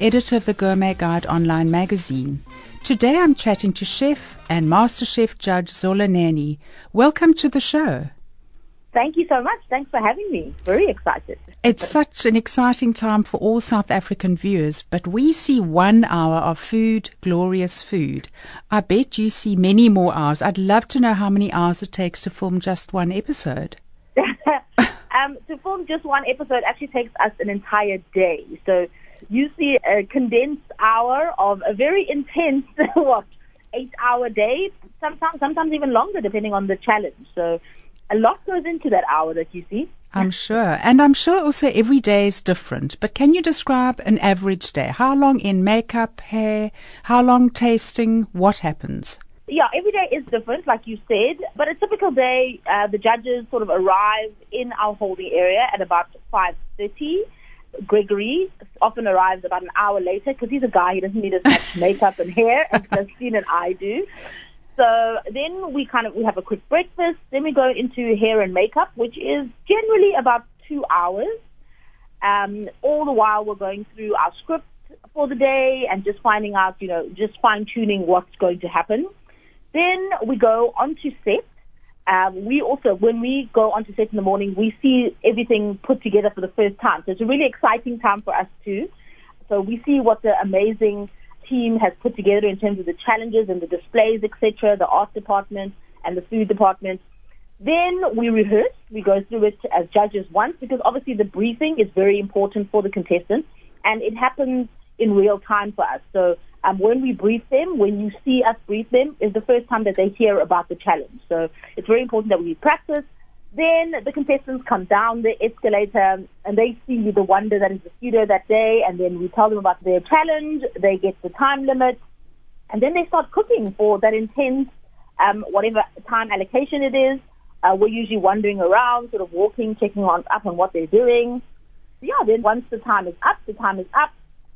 editor of the Gourmet Guide online magazine. Today I'm chatting to chef and master chef judge Zola Nene. Welcome to the show. Thank you so much. Thanks for having me. Very excited. It's such an exciting time for all South African viewers, but we see one hour of food, glorious food. I bet you see many more hours. I'd love to know how many hours it takes to film just one episode. um, to film just one episode actually takes us an entire day. So you see a condensed hour of a very intense, what, eight hour day, sometimes, sometimes even longer depending on the challenge. So a lot goes into that hour that you see. I'm sure. And I'm sure also every day is different. But can you describe an average day? How long in makeup, hair? How long tasting? What happens? Yeah, every day is different, like you said. But a typical day, uh, the judges sort of arrive in our holding area at about 5.30. Gregory often arrives about an hour later because he's a guy. He doesn't need as much makeup and hair as Christine and I do. So then we kind of we have a quick breakfast. Then we go into hair and makeup, which is generally about two hours. Um, all the while we're going through our script for the day and just finding out, you know, just fine tuning what's going to happen. Then we go onto set. Um, we also, when we go onto set in the morning, we see everything put together for the first time. So it's a really exciting time for us too. So we see what the amazing team has put together in terms of the challenges and the displays, etc., the art department and the food department. Then we rehearse. We go through it as judges once because obviously the briefing is very important for the contestants and it happens in real time for us. So um, when we brief them, when you see us brief them, is the first time that they hear about the challenge. So it's very important that we practice. Then the contestants come down the escalator and they see the wonder that is the studio that day. And then we tell them about their challenge. They get the time limit. And then they start cooking for that intense, um, whatever time allocation it is. Uh, we're usually wandering around, sort of walking, checking on up on what they're doing. Yeah, then once the time is up, the time is up.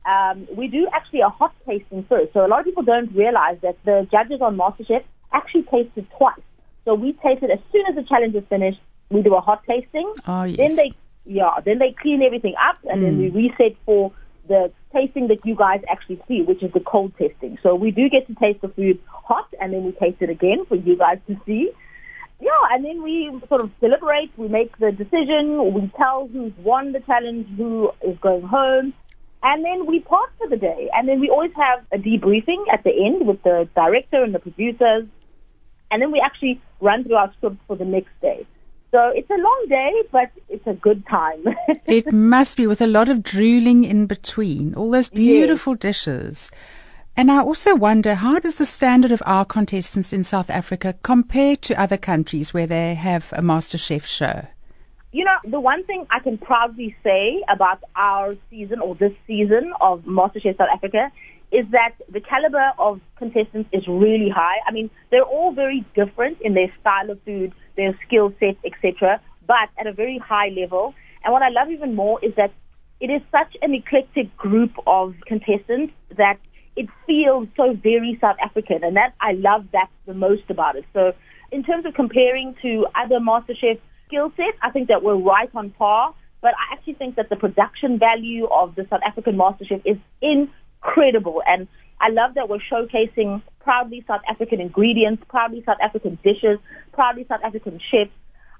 Um, we do actually a hot tasting first. So a lot of people don't realize that the judges on MasterChef actually tasted twice. So we taste it as soon as the challenge is finished. We do a hot tasting. Oh, yes. Then they, yeah, then they clean everything up, and mm. then we reset for the tasting that you guys actually see, which is the cold testing. So we do get to taste the food hot, and then we taste it again for you guys to see. Yeah, and then we sort of deliberate. We make the decision. We tell who's won the challenge, who is going home, and then we part for the day. And then we always have a debriefing at the end with the director and the producers and then we actually run through our script for the next day. So it's a long day, but it's a good time. it must be with a lot of drooling in between, all those beautiful yes. dishes. And I also wonder how does the standard of our contestants in South Africa compare to other countries where they have a master chef show? You know, the one thing I can proudly say about our season or this season of MasterChef South Africa is that the caliber of contestants is really high. I mean, they're all very different in their style of food, their skill set, etc., but at a very high level. And what I love even more is that it is such an eclectic group of contestants that it feels so very South African, and that I love that the most about it. So, in terms of comparing to other MasterChef skill sets, I think that we're right on par. But I actually think that the production value of the South African MasterChef is incredible. And I love that we're showcasing proudly South African ingredients, proudly South African dishes, proudly South African chefs.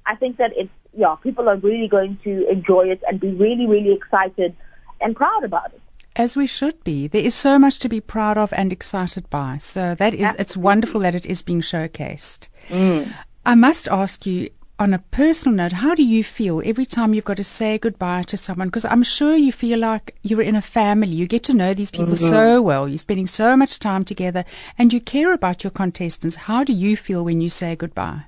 I think that it's, yeah, people are really going to enjoy it and be really, really excited and proud about it. As we should be. There is so much to be proud of and excited by. So that is, Absolutely. it's wonderful that it is being showcased. Mm. I must ask you, on a personal note, how do you feel every time you've got to say goodbye to someone? Because I'm sure you feel like you're in a family. You get to know these people mm-hmm. so well. You're spending so much time together and you care about your contestants. How do you feel when you say goodbye?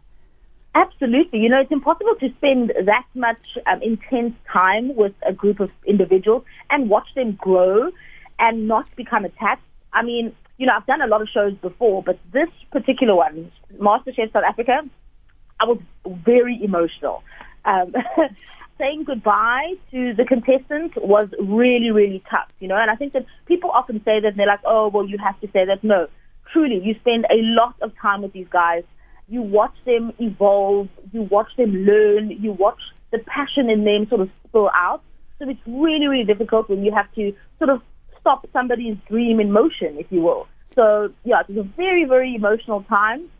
Absolutely. You know, it's impossible to spend that much um, intense time with a group of individuals and watch them grow and not become attached. I mean, you know, I've done a lot of shows before, but this particular one, MasterChef South Africa, I was very emotional. Um, saying goodbye to the contestants was really, really tough, you know, and I think that people often say that and they're like, oh, well, you have to say that. No, truly, you spend a lot of time with these guys. You watch them evolve. You watch them learn. You watch the passion in them sort of spill out. So it's really, really difficult when you have to sort of stop somebody's dream in motion, if you will. So yeah, it was a very, very emotional time.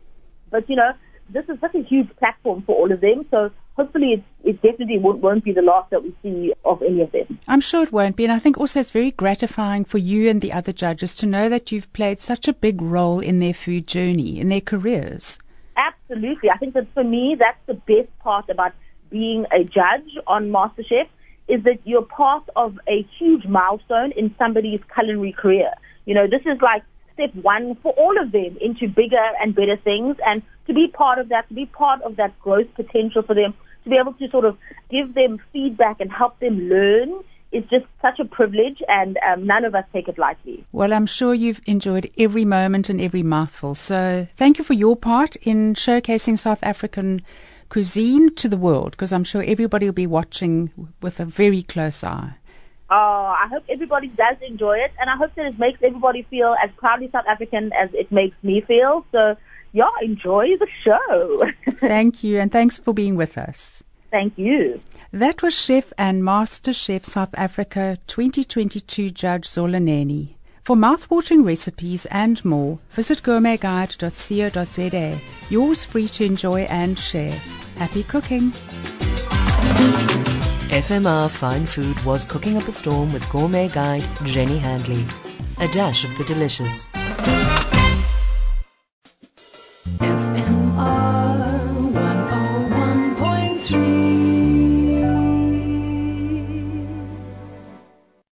But you know, this is such a huge platform for all of them. So hopefully it, it definitely won't, won't be the last that we see of any of them. I'm sure it won't be. And I think also it's very gratifying for you and the other judges to know that you've played such a big role in their food journey, in their careers. Absolutely. I think that for me, that's the best part about being a judge on MasterChef is that you're part of a huge milestone in somebody's culinary career. You know, this is like step one for all of them into bigger and better things and to be part of that, to be part of that growth potential for them, to be able to sort of give them feedback and help them learn is just such a privilege and um, none of us take it lightly. Well, I'm sure you've enjoyed every moment and every mouthful. So thank you for your part in showcasing South African cuisine to the world because I'm sure everybody will be watching with a very close eye. Oh, I hope everybody does enjoy it, and I hope that it makes everybody feel as proudly South African as it makes me feel. So, yeah, enjoy the show. Thank you, and thanks for being with us. Thank you. That was Chef and Master Chef South Africa 2022 Judge Zola Nene. For mouthwatering recipes and more, visit gourmetguide.co.za. Yours free to enjoy and share. Happy cooking! FMR Fine Food was cooking up a storm with gourmet guide Jenny Handley. A dash of the delicious.